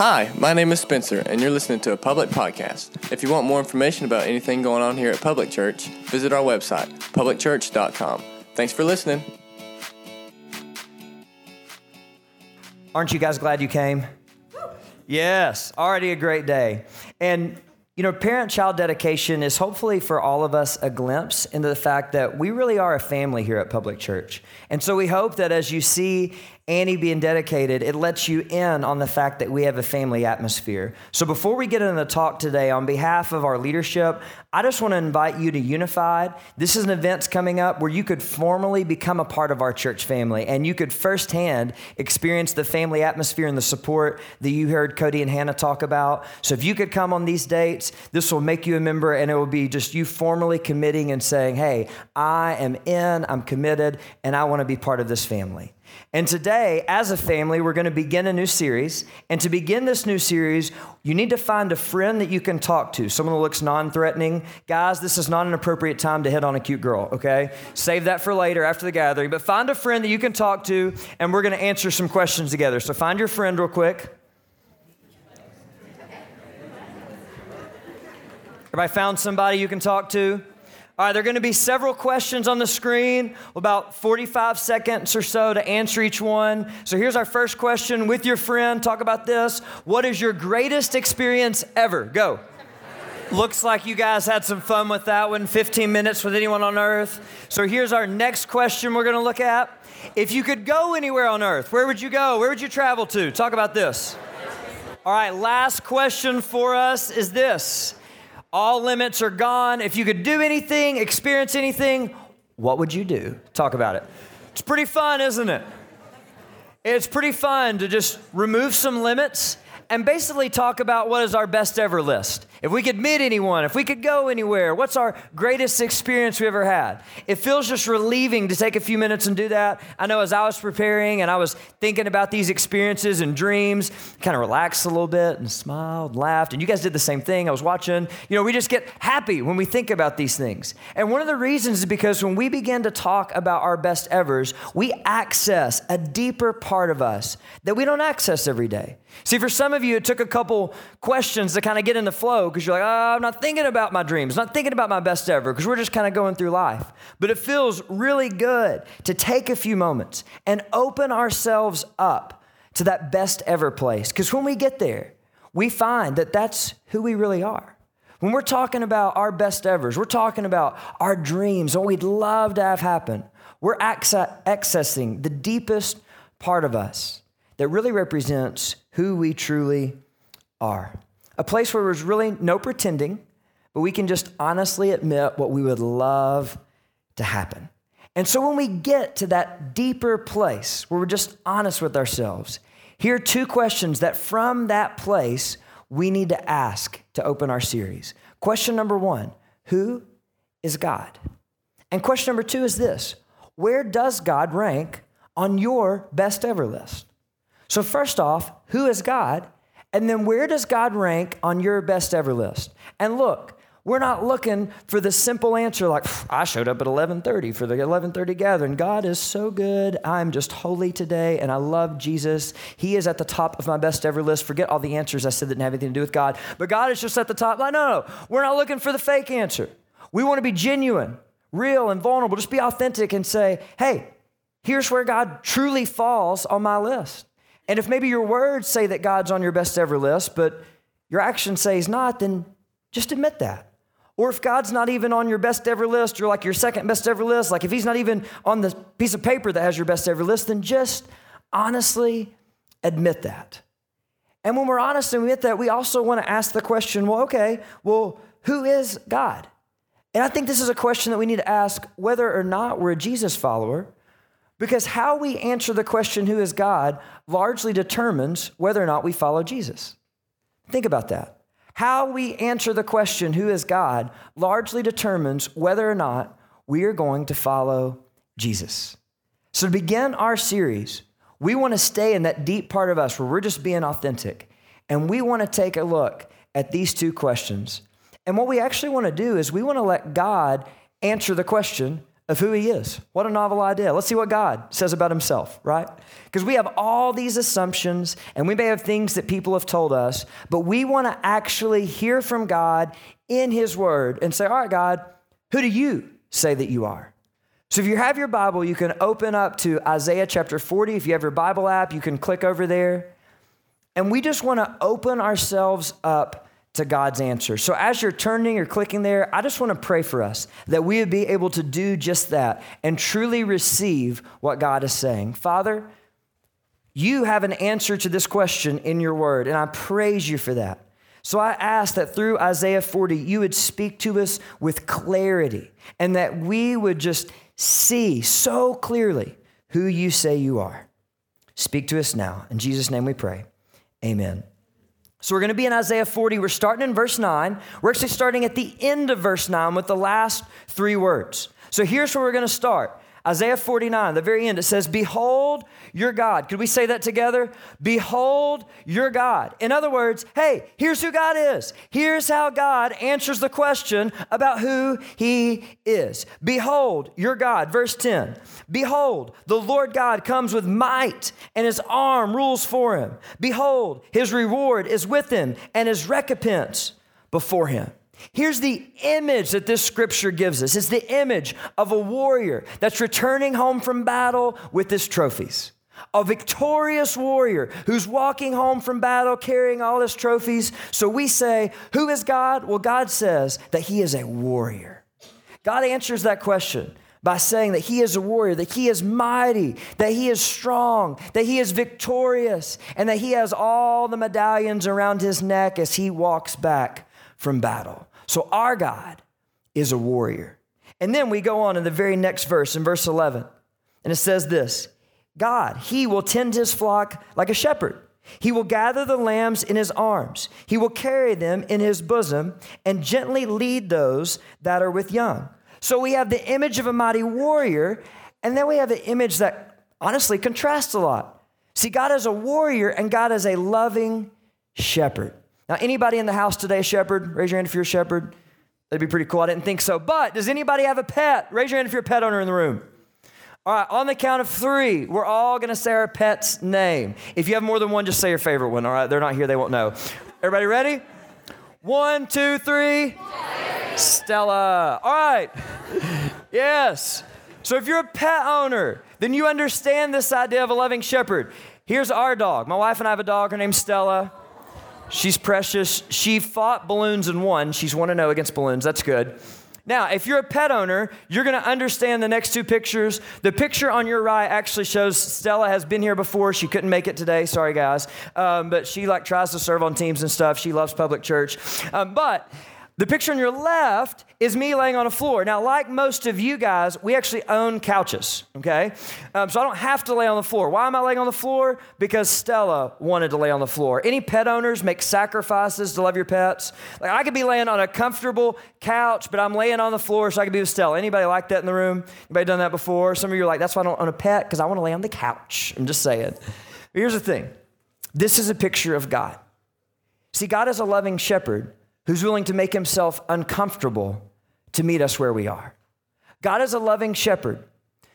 Hi, my name is Spencer, and you're listening to a public podcast. If you want more information about anything going on here at Public Church, visit our website, publicchurch.com. Thanks for listening. Aren't you guys glad you came? Yes, already a great day. And you know, parent child dedication is hopefully for all of us a glimpse into the fact that we really are a family here at Public Church. And so we hope that as you see Annie being dedicated, it lets you in on the fact that we have a family atmosphere. So before we get into the talk today, on behalf of our leadership, I just want to invite you to Unified. This is an event coming up where you could formally become a part of our church family and you could firsthand experience the family atmosphere and the support that you heard Cody and Hannah talk about. So if you could come on these dates, this will make you a member and it will be just you formally committing and saying, hey, I am in, I'm committed, and I want to be part of this family. And today, as a family, we're going to begin a new series. And to begin this new series, you need to find a friend that you can talk to, someone that looks non threatening. Guys, this is not an appropriate time to hit on a cute girl, okay? Save that for later after the gathering. But find a friend that you can talk to, and we're going to answer some questions together. So find your friend real quick. Everybody found somebody you can talk to? All right, there are going to be several questions on the screen, about 45 seconds or so to answer each one. So here's our first question with your friend. Talk about this. What is your greatest experience ever? Go. Looks like you guys had some fun with that one. 15 minutes with anyone on earth. So here's our next question we're going to look at. If you could go anywhere on earth, where would you go? Where would you travel to? Talk about this. All right, last question for us is this all limits are gone. If you could do anything, experience anything, what would you do? Talk about it. It's pretty fun, isn't it? It's pretty fun to just remove some limits and basically talk about what is our best ever list. If we could meet anyone, if we could go anywhere, what's our greatest experience we ever had? It feels just relieving to take a few minutes and do that. I know as I was preparing and I was thinking about these experiences and dreams, kind of relaxed a little bit and smiled, laughed, and you guys did the same thing. I was watching. You know, we just get happy when we think about these things. And one of the reasons is because when we begin to talk about our best evers, we access a deeper part of us that we don't access every day. See, for some of you, it took a couple questions to kind of get in the flow because you're like, oh, I'm not thinking about my dreams, not thinking about my best ever because we're just kind of going through life. But it feels really good to take a few moments and open ourselves up to that best ever place because when we get there, we find that that's who we really are. When we're talking about our best evers, we're talking about our dreams, what we'd love to have happen, we're accessing the deepest part of us that really represents who we truly are. A place where there's really no pretending, but we can just honestly admit what we would love to happen. And so when we get to that deeper place where we're just honest with ourselves, here are two questions that from that place we need to ask to open our series. Question number one Who is God? And question number two is this Where does God rank on your best ever list? So, first off, who is God? And then where does God rank on your best ever list? And look, we're not looking for the simple answer like I showed up at 11:30 for the 11:30 gathering. God is so good. I'm just holy today and I love Jesus. He is at the top of my best ever list. Forget all the answers I said that didn't have anything to do with God. But God is just at the top. Like, no, no, we're not looking for the fake answer. We want to be genuine, real and vulnerable. Just be authentic and say, "Hey, here's where God truly falls on my list." And if maybe your words say that God's on your best ever list, but your actions say he's not, then just admit that. Or if God's not even on your best ever list, or like your second best ever list, like if he's not even on the piece of paper that has your best ever list, then just honestly admit that. And when we're honest and we admit that, we also want to ask the question well, okay, well, who is God? And I think this is a question that we need to ask whether or not we're a Jesus follower because how we answer the question, who is God, largely determines whether or not we follow Jesus. Think about that. How we answer the question, who is God, largely determines whether or not we are going to follow Jesus. So, to begin our series, we want to stay in that deep part of us where we're just being authentic. And we want to take a look at these two questions. And what we actually want to do is we want to let God answer the question of who he is. What a novel idea. Let's see what God says about himself, right? Because we have all these assumptions and we may have things that people have told us, but we want to actually hear from God in his word and say, All right, God, who do you say that you are? So if you have your Bible, you can open up to Isaiah chapter 40. If you have your Bible app, you can click over there. And we just want to open ourselves up to God's answer. So as you're turning or clicking there, I just want to pray for us that we would be able to do just that and truly receive what God is saying. Father, you have an answer to this question in your word, and I praise you for that. So I ask that through Isaiah 40, you would speak to us with clarity and that we would just see so clearly who you say you are. Speak to us now. In Jesus' name we pray. Amen. So we're going to be in Isaiah 40. We're starting in verse 9. We're actually starting at the end of verse 9 with the last three words. So here's where we're going to start. Isaiah 49, the very end, it says, Behold your God. Could we say that together? Behold your God. In other words, hey, here's who God is. Here's how God answers the question about who he is. Behold your God. Verse 10 Behold, the Lord God comes with might, and his arm rules for him. Behold, his reward is with him, and his recompense before him. Here's the image that this scripture gives us it's the image of a warrior that's returning home from battle with his trophies. A victorious warrior who's walking home from battle carrying all his trophies. So we say, Who is God? Well, God says that he is a warrior. God answers that question by saying that he is a warrior, that he is mighty, that he is strong, that he is victorious, and that he has all the medallions around his neck as he walks back from battle. So our God is a warrior. And then we go on in the very next verse, in verse 11, and it says this God, he will tend his flock like a shepherd. He will gather the lambs in his arms. He will carry them in his bosom and gently lead those that are with young. So we have the image of a mighty warrior, and then we have the image that honestly contrasts a lot. See, God is a warrior and God is a loving shepherd. Now, anybody in the house today, shepherd? Raise your hand if you're a shepherd. That'd be pretty cool. I didn't think so. But does anybody have a pet? Raise your hand if you're a pet owner in the room. All right, on the count of three, we're all gonna say our pet's name. If you have more than one, just say your favorite one. All right, they're not here, they won't know. Everybody ready? One, two, three. Stella. All right. yes. So if you're a pet owner, then you understand this idea of a loving shepherd. Here's our dog. My wife and I have a dog. Her name's Stella. She's precious. She fought balloons and won. She's 1 0 against balloons. That's good. Now, if you're a pet owner, you're going to understand the next two pictures. The picture on your right actually shows Stella has been here before. She couldn't make it today. Sorry, guys. Um, but she like tries to serve on teams and stuff. She loves public church. Um, but the picture on your left is me laying on a floor. Now, like most of you guys, we actually own couches, okay? Um, so I don't have to lay on the floor. Why am I laying on the floor? Because Stella wanted to lay on the floor. Any pet owners make sacrifices to love your pets? Like I could be laying on a comfortable couch, but I'm laying on the floor so I could be with Stella. Anybody like that in the room? Anybody done that before? Some of you are like, that's why I don't own a pet, because I want to lay on the couch. I'm just saying. But here's the thing this is a picture of God. See, God is a loving shepherd who's willing to make himself uncomfortable to meet us where we are. God is a loving shepherd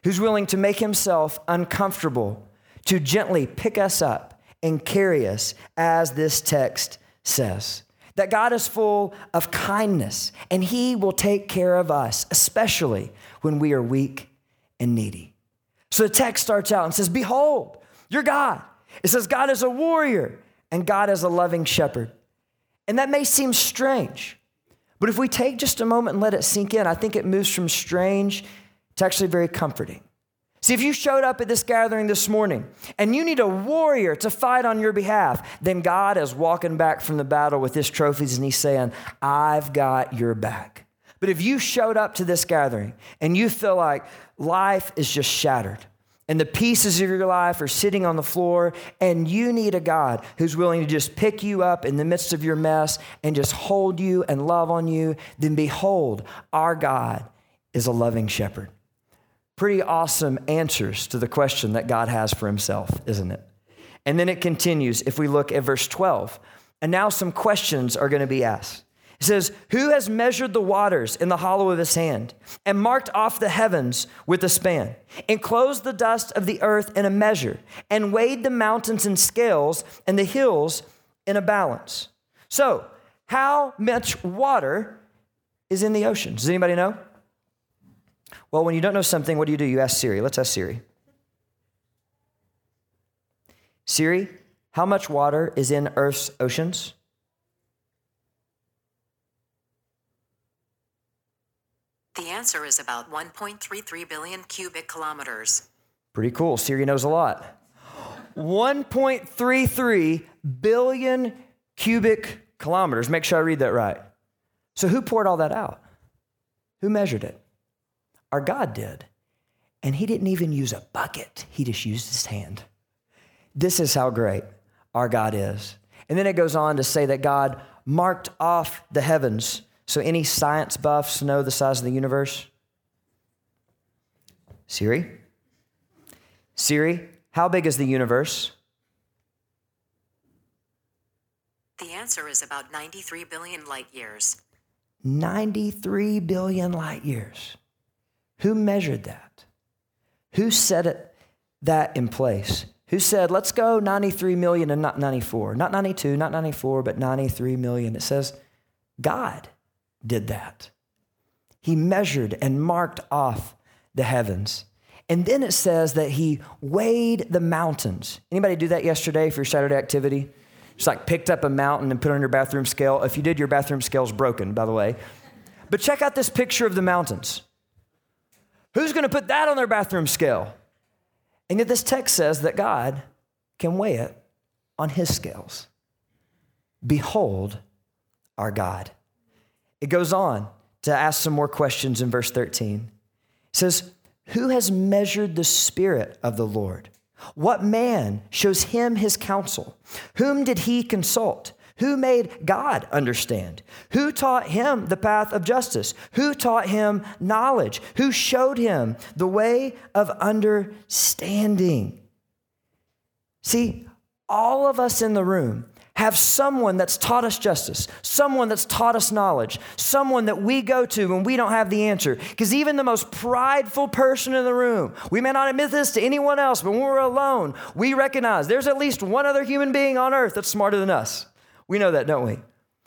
who's willing to make himself uncomfortable to gently pick us up and carry us, as this text says. That God is full of kindness and he will take care of us, especially when we are weak and needy. So the text starts out and says, Behold, your God. It says, God is a warrior and God is a loving shepherd. And that may seem strange, but if we take just a moment and let it sink in, I think it moves from strange to actually very comforting. See, if you showed up at this gathering this morning and you need a warrior to fight on your behalf, then God is walking back from the battle with his trophies and he's saying, I've got your back. But if you showed up to this gathering and you feel like life is just shattered, and the pieces of your life are sitting on the floor, and you need a God who's willing to just pick you up in the midst of your mess and just hold you and love on you, then behold, our God is a loving shepherd. Pretty awesome answers to the question that God has for himself, isn't it? And then it continues if we look at verse 12. And now some questions are going to be asked. It says, Who has measured the waters in the hollow of his hand, and marked off the heavens with a span, enclosed the dust of the earth in a measure, and weighed the mountains in scales and the hills in a balance? So, how much water is in the ocean? Does anybody know? Well, when you don't know something, what do you do? You ask Siri. Let's ask Siri. Siri, how much water is in Earth's oceans? The answer is about 1.33 billion cubic kilometers. Pretty cool. Siri knows a lot. 1.33 billion cubic kilometers. Make sure I read that right. So, who poured all that out? Who measured it? Our God did. And He didn't even use a bucket, He just used His hand. This is how great our God is. And then it goes on to say that God marked off the heavens. So, any science buffs know the size of the universe? Siri? Siri, how big is the universe? The answer is about 93 billion light years. 93 billion light years. Who measured that? Who set it, that in place? Who said, let's go 93 million and not 94? Not 92, not 94, but 93 million. It says, God did that. He measured and marked off the heavens. And then it says that he weighed the mountains. Anybody do that yesterday for your Saturday activity? Just like picked up a mountain and put it on your bathroom scale. If you did, your bathroom scale's broken, by the way. But check out this picture of the mountains. Who's going to put that on their bathroom scale? And yet, this text says that God can weigh it on his scales. Behold our God. It goes on to ask some more questions in verse 13. It says, Who has measured the Spirit of the Lord? What man shows him his counsel? Whom did he consult? Who made God understand? Who taught him the path of justice? Who taught him knowledge? Who showed him the way of understanding? See, all of us in the room have someone that's taught us justice, someone that's taught us knowledge, someone that we go to when we don't have the answer. Because even the most prideful person in the room, we may not admit this to anyone else, but when we're alone, we recognize there's at least one other human being on earth that's smarter than us. We know that, don't we?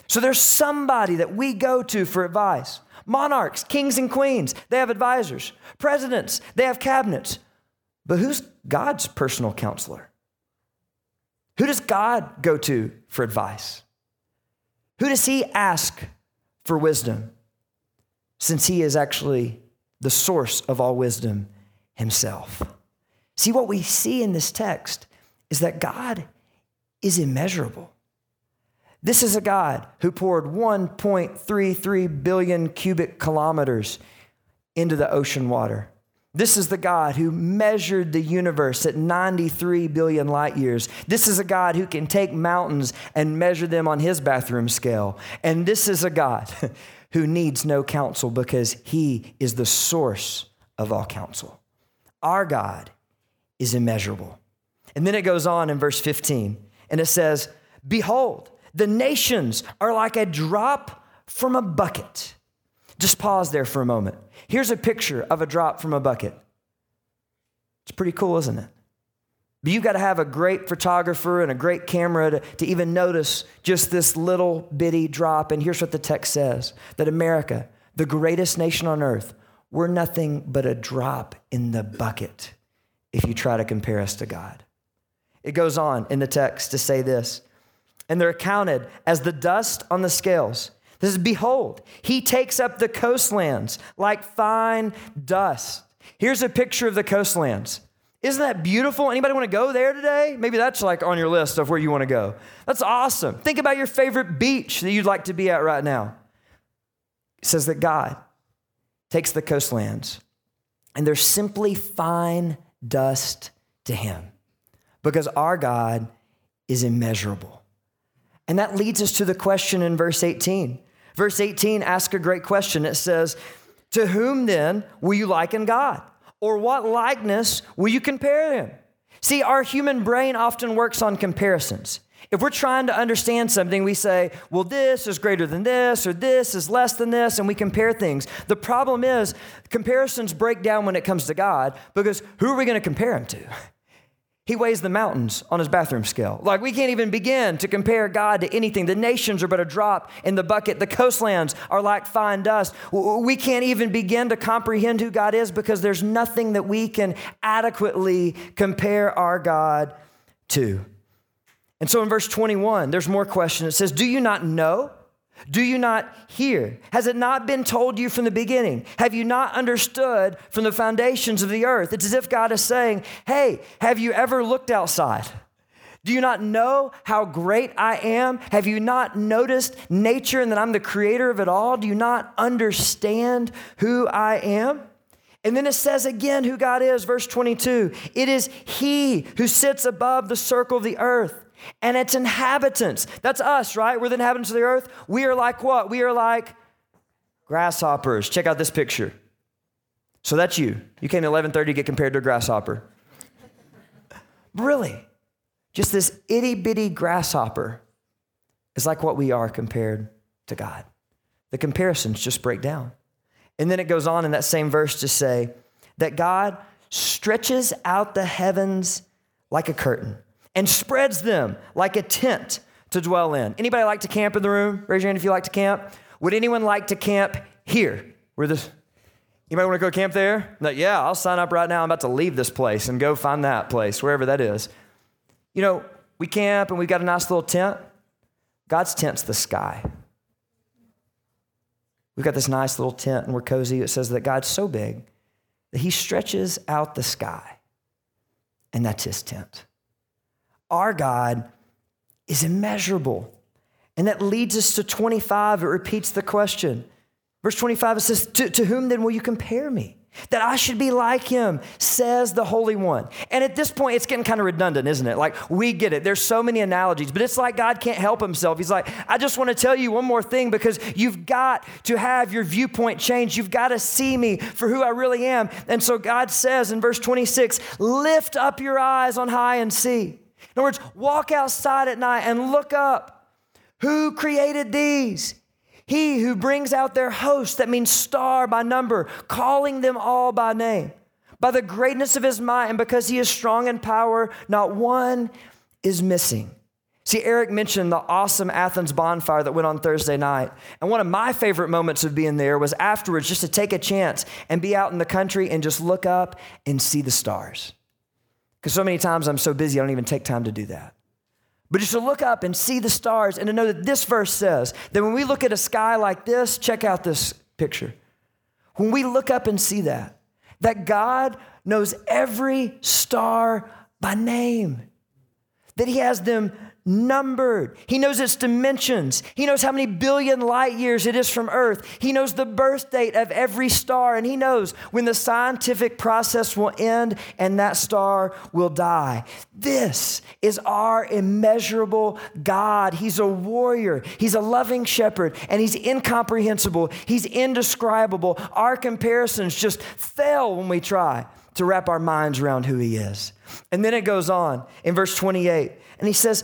So there's somebody that we go to for advice. Monarchs, kings and queens, they have advisors. Presidents, they have cabinets. But who's God's personal counselor? Who does God go to for advice? Who does he ask for wisdom? Since he is actually the source of all wisdom himself. See, what we see in this text is that God is immeasurable. This is a God who poured 1.33 billion cubic kilometers into the ocean water. This is the God who measured the universe at 93 billion light years. This is a God who can take mountains and measure them on his bathroom scale. And this is a God who needs no counsel because he is the source of all counsel. Our God is immeasurable. And then it goes on in verse 15 and it says, Behold, the nations are like a drop from a bucket. Just pause there for a moment. Here's a picture of a drop from a bucket. It's pretty cool, isn't it? But you've got to have a great photographer and a great camera to, to even notice just this little bitty drop. And here's what the text says that America, the greatest nation on earth, we're nothing but a drop in the bucket if you try to compare us to God. It goes on in the text to say this, and they're counted as the dust on the scales. This is, behold, he takes up the coastlands like fine dust. Here's a picture of the coastlands. Isn't that beautiful? Anybody want to go there today? Maybe that's like on your list of where you want to go. That's awesome. Think about your favorite beach that you'd like to be at right now. It says that God takes the coastlands and they're simply fine dust to him because our God is immeasurable. And that leads us to the question in verse 18 Verse 18 asks a great question. It says, To whom then will you liken God? Or what likeness will you compare him? See, our human brain often works on comparisons. If we're trying to understand something, we say, well, this is greater than this, or this is less than this, and we compare things. The problem is, comparisons break down when it comes to God because who are we going to compare him to? He weighs the mountains on his bathroom scale. Like, we can't even begin to compare God to anything. The nations are but a drop in the bucket. The coastlands are like fine dust. We can't even begin to comprehend who God is because there's nothing that we can adequately compare our God to. And so in verse 21, there's more question. It says, Do you not know? Do you not hear? Has it not been told you from the beginning? Have you not understood from the foundations of the earth? It's as if God is saying, Hey, have you ever looked outside? Do you not know how great I am? Have you not noticed nature and that I'm the creator of it all? Do you not understand who I am? And then it says again who God is, verse 22. It is He who sits above the circle of the earth and its inhabitants. That's us, right? We're the inhabitants of the earth. We are like what? We are like grasshoppers. Check out this picture. So that's you. You came at 11:30 to get compared to a grasshopper. really? Just this itty bitty grasshopper is like what we are compared to God. The comparisons just break down. And then it goes on in that same verse to say that God stretches out the heavens like a curtain and spreads them like a tent to dwell in. Anybody like to camp in the room? Raise your hand if you like to camp. Would anyone like to camp here? Where this Anybody want to go camp there? No, yeah, I'll sign up right now. I'm about to leave this place and go find that place, wherever that is. You know, we camp and we've got a nice little tent. God's tent's the sky. We've got this nice little tent and we're cozy. It says that God's so big that he stretches out the sky, and that's his tent. Our God is immeasurable. And that leads us to 25. It repeats the question. Verse 25, it says, To, to whom then will you compare me? That I should be like him, says the Holy One. And at this point, it's getting kind of redundant, isn't it? Like, we get it. There's so many analogies, but it's like God can't help himself. He's like, I just want to tell you one more thing because you've got to have your viewpoint changed. You've got to see me for who I really am. And so God says in verse 26, Lift up your eyes on high and see. In other words, walk outside at night and look up. Who created these? He who brings out their host, that means star by number, calling them all by name. By the greatness of his might, and because he is strong in power, not one is missing. See, Eric mentioned the awesome Athens bonfire that went on Thursday night. And one of my favorite moments of being there was afterwards just to take a chance and be out in the country and just look up and see the stars. Because so many times I'm so busy, I don't even take time to do that. But just to look up and see the stars and to know that this verse says that when we look at a sky like this, check out this picture. When we look up and see that, that God knows every star by name, that He has them numbered. He knows its dimensions. He knows how many billion light years it is from Earth. He knows the birth date of every star, and He knows when the scientific process will end and that star will die. This is our immeasurable God. He's a warrior, He's a loving shepherd, and He's incomprehensible. He's indescribable. Our comparisons just fail when we try to wrap our minds around who He is. And then it goes on in verse 28, and He says,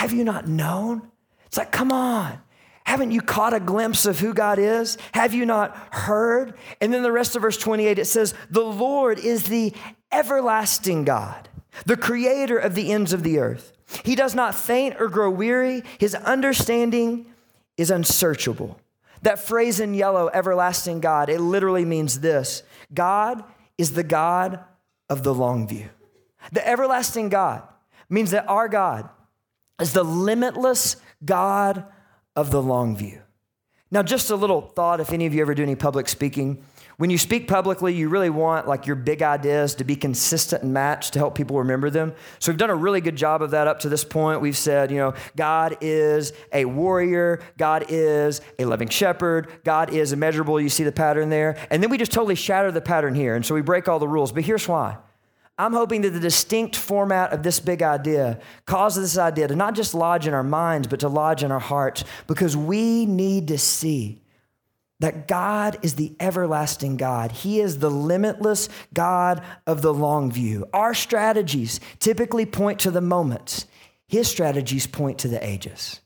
have you not known? It's like, come on. Haven't you caught a glimpse of who God is? Have you not heard? And then the rest of verse 28, it says, The Lord is the everlasting God, the creator of the ends of the earth. He does not faint or grow weary. His understanding is unsearchable. That phrase in yellow, everlasting God, it literally means this God is the God of the long view. The everlasting God means that our God is the limitless God of the long view. Now, just a little thought if any of you ever do any public speaking. When you speak publicly, you really want like your big ideas to be consistent and matched to help people remember them. So we've done a really good job of that up to this point. We've said, you know, God is a warrior, God is a loving shepherd, God is immeasurable. You see the pattern there. And then we just totally shatter the pattern here. And so we break all the rules. But here's why. I'm hoping that the distinct format of this big idea causes this idea to not just lodge in our minds, but to lodge in our hearts because we need to see that God is the everlasting God. He is the limitless God of the long view. Our strategies typically point to the moments. his strategies point to the ages.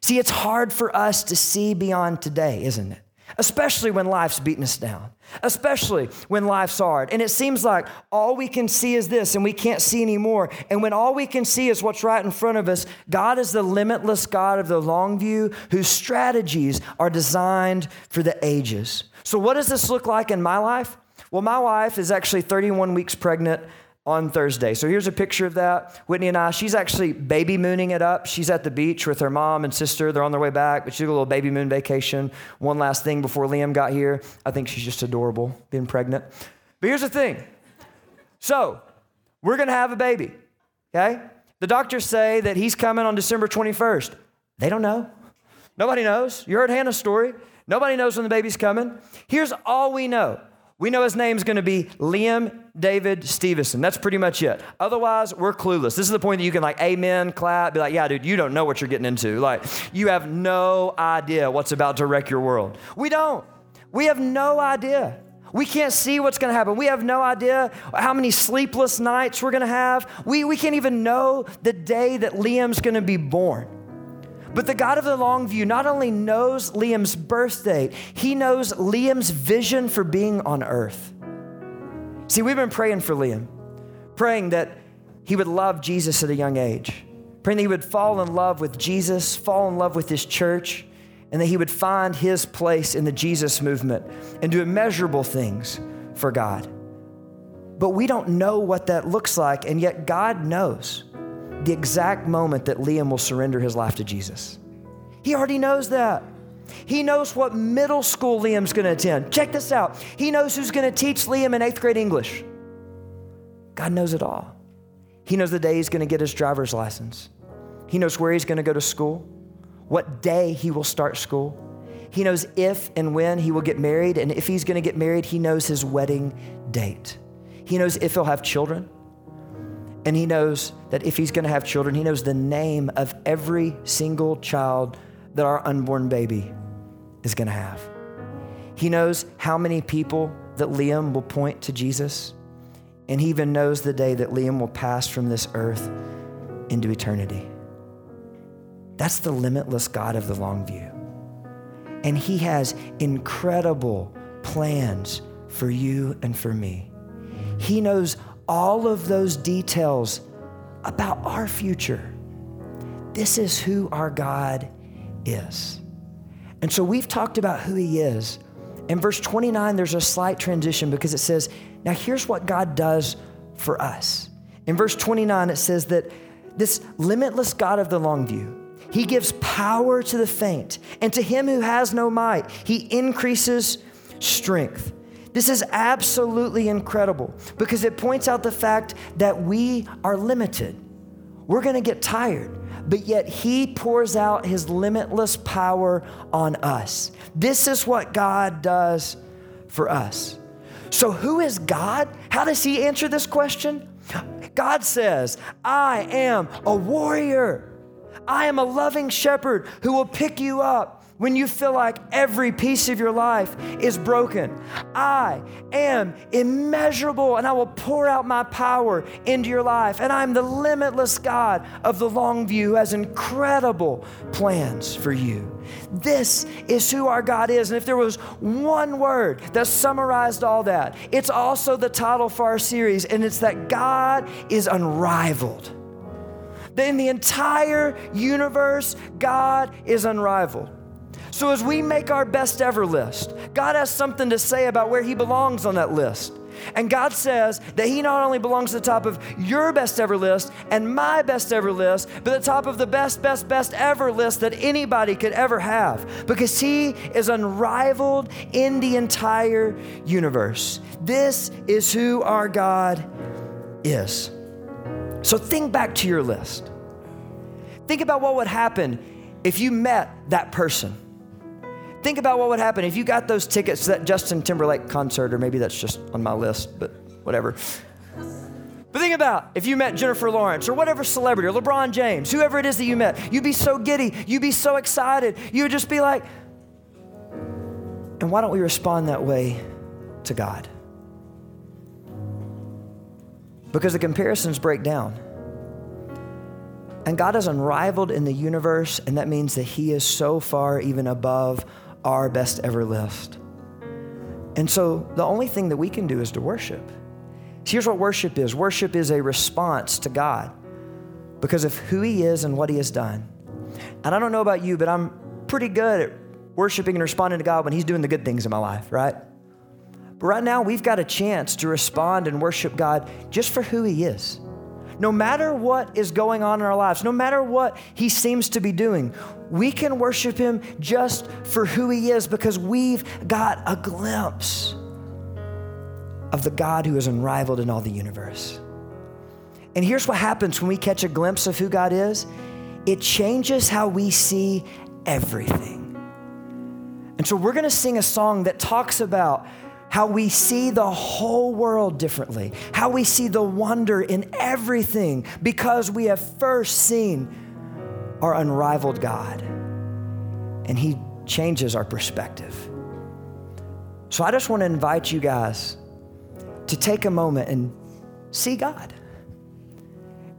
See, it's hard for us to see beyond today, isn't it? Especially when life's beating us down, especially when life's hard. And it seems like all we can see is this and we can't see anymore. And when all we can see is what's right in front of us, God is the limitless God of the long view whose strategies are designed for the ages. So, what does this look like in my life? Well, my wife is actually 31 weeks pregnant on Thursday. So here's a picture of that. Whitney and I, she's actually baby mooning it up. She's at the beach with her mom and sister. They're on their way back, but she took a little baby moon vacation. One last thing before Liam got here. I think she's just adorable being pregnant. But here's the thing. So we're going to have a baby, okay? The doctors say that he's coming on December 21st. They don't know. Nobody knows. You heard Hannah's story. Nobody knows when the baby's coming. Here's all we know we know his name's going to be Liam David Stevison. That's pretty much it. Otherwise, we're clueless. This is the point that you can like amen, clap, be like, yeah, dude, you don't know what you're getting into. Like, you have no idea what's about to wreck your world. We don't. We have no idea. We can't see what's going to happen. We have no idea how many sleepless nights we're going to have. We, we can't even know the day that Liam's going to be born. But the God of the long view not only knows Liam's birth date, he knows Liam's vision for being on earth. See, we've been praying for Liam, praying that he would love Jesus at a young age, praying that he would fall in love with Jesus, fall in love with his church, and that he would find his place in the Jesus movement and do immeasurable things for God. But we don't know what that looks like, and yet God knows the exact moment that Liam will surrender his life to Jesus. He already knows that. He knows what middle school Liam's going to attend. Check this out. He knows who's going to teach Liam in eighth grade English. God knows it all. He knows the day he's going to get his driver's license. He knows where he's going to go to school, what day he will start school. He knows if and when he will get married. And if he's going to get married, he knows his wedding date. He knows if he'll have children. And he knows that if he's going to have children, he knows the name of every single child that our unborn baby is going to have. He knows how many people that Liam will point to Jesus. And he even knows the day that Liam will pass from this earth into eternity. That's the limitless God of the long view. And he has incredible plans for you and for me. He knows all of those details about our future. This is who our God is. And so we've talked about who He is. In verse 29, there's a slight transition because it says, Now here's what God does for us. In verse 29, it says that this limitless God of the long view, He gives power to the faint, and to him who has no might, He increases strength. This is absolutely incredible because it points out the fact that we are limited. We're going to get tired, but yet He pours out His limitless power on us. This is what God does for us. So, who is God? How does He answer this question? God says, I am a warrior. I am a loving shepherd who will pick you up when you feel like every piece of your life is broken. I am immeasurable and I will pour out my power into your life. And I'm the limitless God of the long view who has incredible plans for you. This is who our God is. And if there was one word that summarized all that, it's also the title for our series, and it's that God is unrivaled. That In the entire universe, God is unrivaled. So, as we make our best ever list, God has something to say about where He belongs on that list. And God says that He not only belongs to the top of your best ever list and my best ever list, but the top of the best, best, best ever list that anybody could ever have because He is unrivaled in the entire universe. This is who our God is. So think back to your list. Think about what would happen if you met that person Think about what would happen if you got those tickets to that Justin Timberlake concert, or maybe that's just on my list, but whatever. But think about if you met Jennifer Lawrence or whatever celebrity or LeBron James, whoever it is that you met, you'd be so giddy, you'd be so excited, you would just be like, and why don't we respond that way to God? Because the comparisons break down. And God is unrivaled in the universe, and that means that He is so far even above our best ever list. And so the only thing that we can do is to worship. Here's what worship is worship is a response to God because of who He is and what He has done. And I don't know about you, but I'm pretty good at worshiping and responding to God when He's doing the good things in my life, right? But right now, we've got a chance to respond and worship God just for who He is. No matter what is going on in our lives, no matter what He seems to be doing, we can worship Him just for who He is because we've got a glimpse of the God who is unrivaled in all the universe. And here's what happens when we catch a glimpse of who God is it changes how we see everything. And so we're gonna sing a song that talks about how we see the whole world differently, how we see the wonder in everything because we have first seen our unrivaled God. And He changes our perspective. So I just want to invite you guys to take a moment and see God.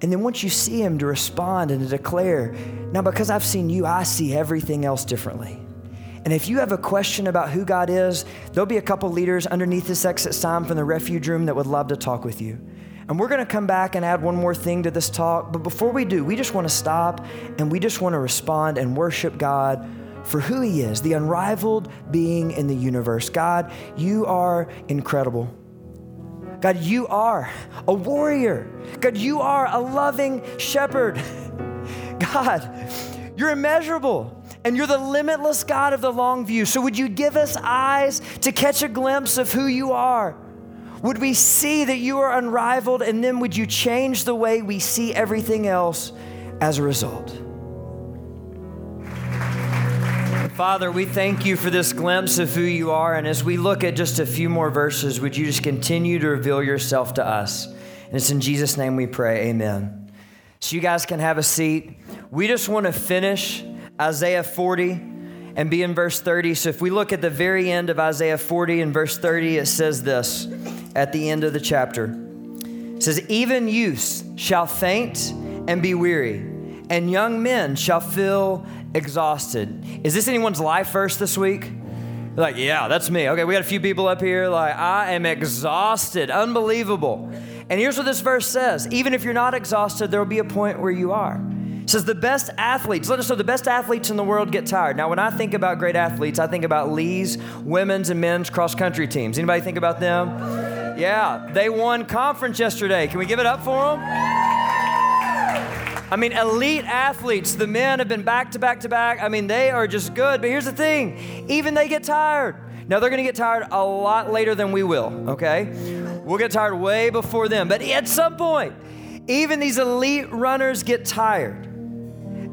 And then once you see Him, to respond and to declare, now because I've seen you, I see everything else differently. And if you have a question about who God is, there'll be a couple leaders underneath this exit sign from the refuge room that would love to talk with you. And we're going to come back and add one more thing to this talk. But before we do, we just want to stop and we just want to respond and worship God for who He is, the unrivaled being in the universe. God, you are incredible. God, you are a warrior. God, you are a loving shepherd. God, you're immeasurable and you're the limitless God of the long view. So, would you give us eyes to catch a glimpse of who you are? Would we see that you are unrivaled, and then would you change the way we see everything else as a result? Father, we thank you for this glimpse of who you are. And as we look at just a few more verses, would you just continue to reveal yourself to us? And it's in Jesus' name we pray. Amen. So, you guys can have a seat. We just want to finish Isaiah 40 and be in verse 30. So if we look at the very end of Isaiah 40 and verse 30, it says this at the end of the chapter. It says, Even youths shall faint and be weary, and young men shall feel exhausted. Is this anyone's life verse this week? like, yeah, that's me. Okay, we got a few people up here. Like, I am exhausted. Unbelievable. And here's what this verse says Even if you're not exhausted, there will be a point where you are. It says the best athletes, let us know the best athletes in the world get tired. Now, when I think about great athletes, I think about Lee's women's and men's cross country teams. Anybody think about them? Yeah, they won conference yesterday. Can we give it up for them? I mean, elite athletes, the men have been back to back to back. I mean, they are just good. But here's the thing even they get tired. Now, they're going to get tired a lot later than we will, okay? We'll get tired way before them. But at some point, even these elite runners get tired.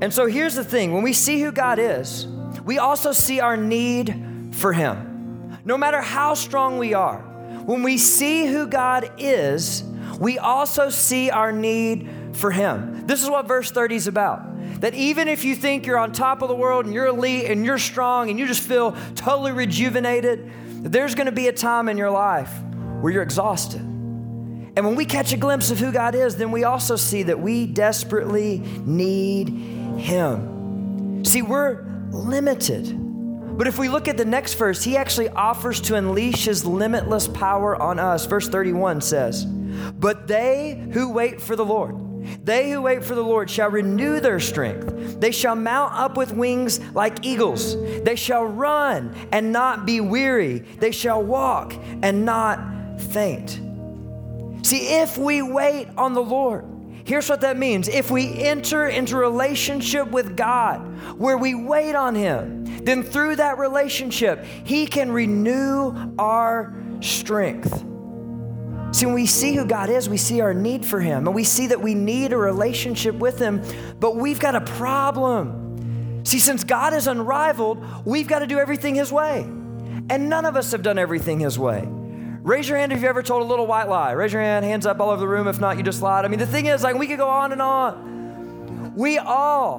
And so here's the thing when we see who God is, we also see our need for Him. No matter how strong we are, when we see who God is, we also see our need for Him. This is what verse 30 is about. That even if you think you're on top of the world and you're elite and you're strong and you just feel totally rejuvenated, that there's gonna be a time in your life where you're exhausted. And when we catch a glimpse of who God is, then we also see that we desperately need him. See, we're limited. But if we look at the next verse, he actually offers to unleash his limitless power on us. Verse 31 says, But they who wait for the Lord, they who wait for the Lord shall renew their strength. They shall mount up with wings like eagles. They shall run and not be weary. They shall walk and not faint. See, if we wait on the Lord, Here's what that means if we enter into relationship with God where we wait on Him, then through that relationship, He can renew our strength. See, when we see who God is, we see our need for Him, and we see that we need a relationship with Him, but we've got a problem. See, since God is unrivaled, we've got to do everything His way. And none of us have done everything His way. Raise your hand if you ever told a little white lie. Raise your hand, hands up all over the room. If not, you just lied. I mean, the thing is, like, we could go on and on. We all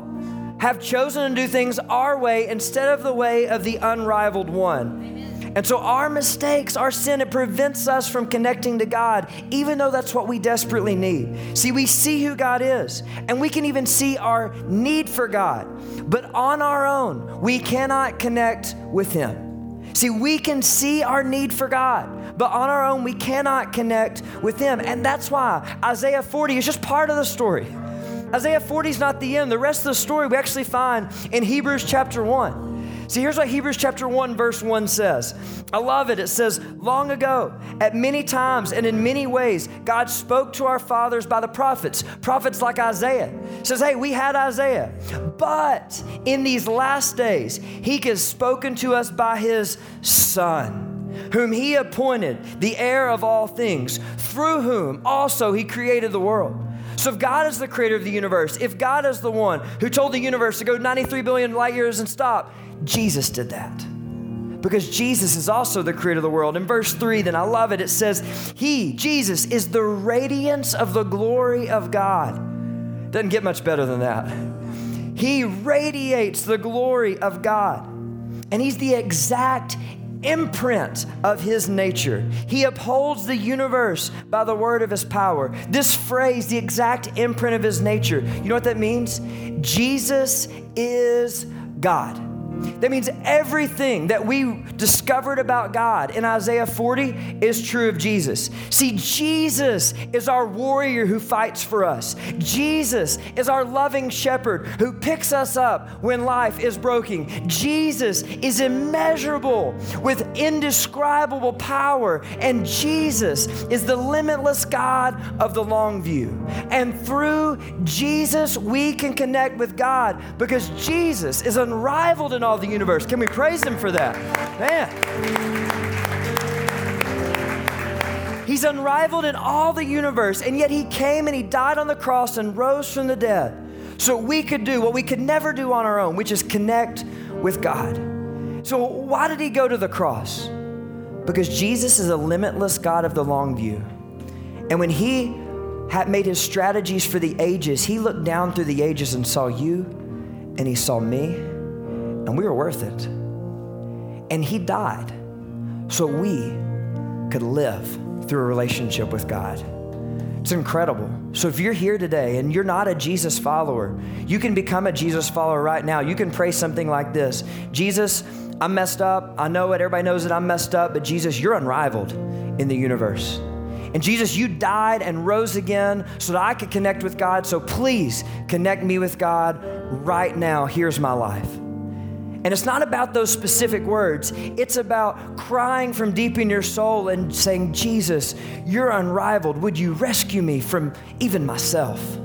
have chosen to do things our way instead of the way of the unrivaled one. And so our mistakes, our sin, it prevents us from connecting to God, even though that's what we desperately need. See, we see who God is, and we can even see our need for God. But on our own, we cannot connect with Him. See, we can see our need for God, but on our own, we cannot connect with Him. And that's why Isaiah 40 is just part of the story. Isaiah 40 is not the end. The rest of the story we actually find in Hebrews chapter 1. See, here's what Hebrews chapter 1, verse 1 says. I love it. It says, Long ago, at many times and in many ways, God spoke to our fathers by the prophets, prophets like Isaiah. It says, Hey, we had Isaiah. But in these last days, he has spoken to us by his Son whom he appointed the heir of all things, through whom also he created the world. So, if God is the creator of the universe, if God is the one who told the universe to go 93 billion light years and stop, Jesus did that. Because Jesus is also the creator of the world. In verse 3, then I love it, it says, He, Jesus, is the radiance of the glory of God. Doesn't get much better than that. He radiates the glory of God. And He's the exact imprint of his nature. He upholds the universe by the word of his power. This phrase, the exact imprint of his nature, you know what that means? Jesus is God. That means everything that we discovered about God in Isaiah 40 is true of Jesus. See, Jesus is our warrior who fights for us. Jesus is our loving shepherd who picks us up when life is broken. Jesus is immeasurable with indescribable power. And Jesus is the limitless God of the long view. And through Jesus, we can connect with God because Jesus is unrivaled in all the universe. Can we praise Him for that? Man. He's unrivaled in all the universe, and yet He came and He died on the cross and rose from the dead so we could do what we could never do on our own, which is connect with God. So, why did He go to the cross? Because Jesus is a limitless God of the long view. And when He had made His strategies for the ages, He looked down through the ages and saw you, and He saw me and we were worth it. And He died so we could live through a relationship with God. It's incredible. So if you're here today and you're not a Jesus follower, you can become a Jesus follower right now. You can pray something like this Jesus, I'm messed up. I know it. Everybody knows that I'm messed up, but Jesus, you're unrivaled in the universe. And Jesus, you died and rose again so that I could connect with God. So please connect me with God right now. Here's my life. And it's not about those specific words, it's about crying from deep in your soul and saying, Jesus, you're unrivaled. Would you rescue me from even myself?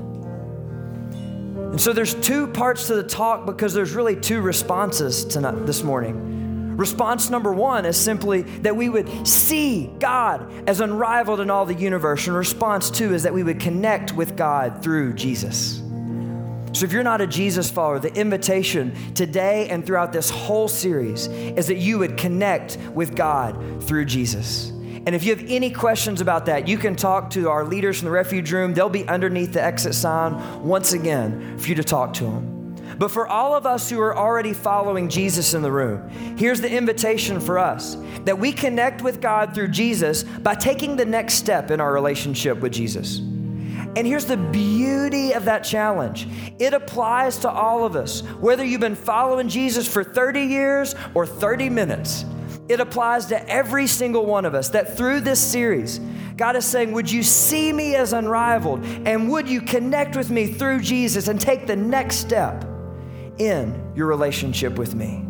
And so there's two parts to the talk because there's really two responses tonight, this morning. Response number one is simply that we would see God as unrivaled in all the universe. And response two is that we would connect with God through Jesus. So, if you're not a Jesus follower, the invitation today and throughout this whole series is that you would connect with God through Jesus. And if you have any questions about that, you can talk to our leaders from the refuge room. They'll be underneath the exit sign once again for you to talk to them. But for all of us who are already following Jesus in the room, here's the invitation for us that we connect with God through Jesus by taking the next step in our relationship with Jesus. And here's the beauty of that challenge it applies to all of us, whether you've been following Jesus for 30 years or 30 minutes. It applies to every single one of us that through this series, God is saying, Would you see me as unrivaled? And would you connect with me through Jesus and take the next step in your relationship with me?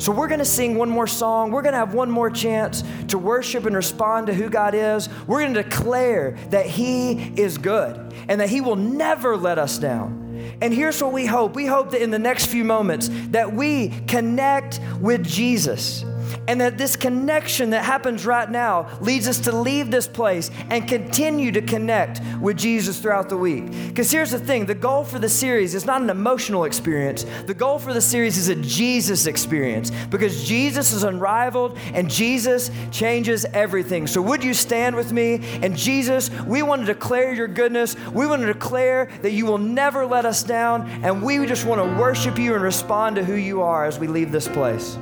So we're going to sing one more song. We're going to have one more chance to worship and respond to who God is. We're going to declare that He is good and that He will never let us down. And here's what we hope. We hope that in the next few moments that we connect with Jesus and that this connection that happens right now leads us to leave this place and continue to connect with Jesus throughout the week. Because here's the thing the goal for the series is not an emotional experience, the goal for the series is a Jesus experience because Jesus is unrivaled and Jesus changes everything. So, would you stand with me? And Jesus, we want to declare your goodness. We want to declare that you will never let us down. And we just want to worship you and respond to who you are as we leave this place.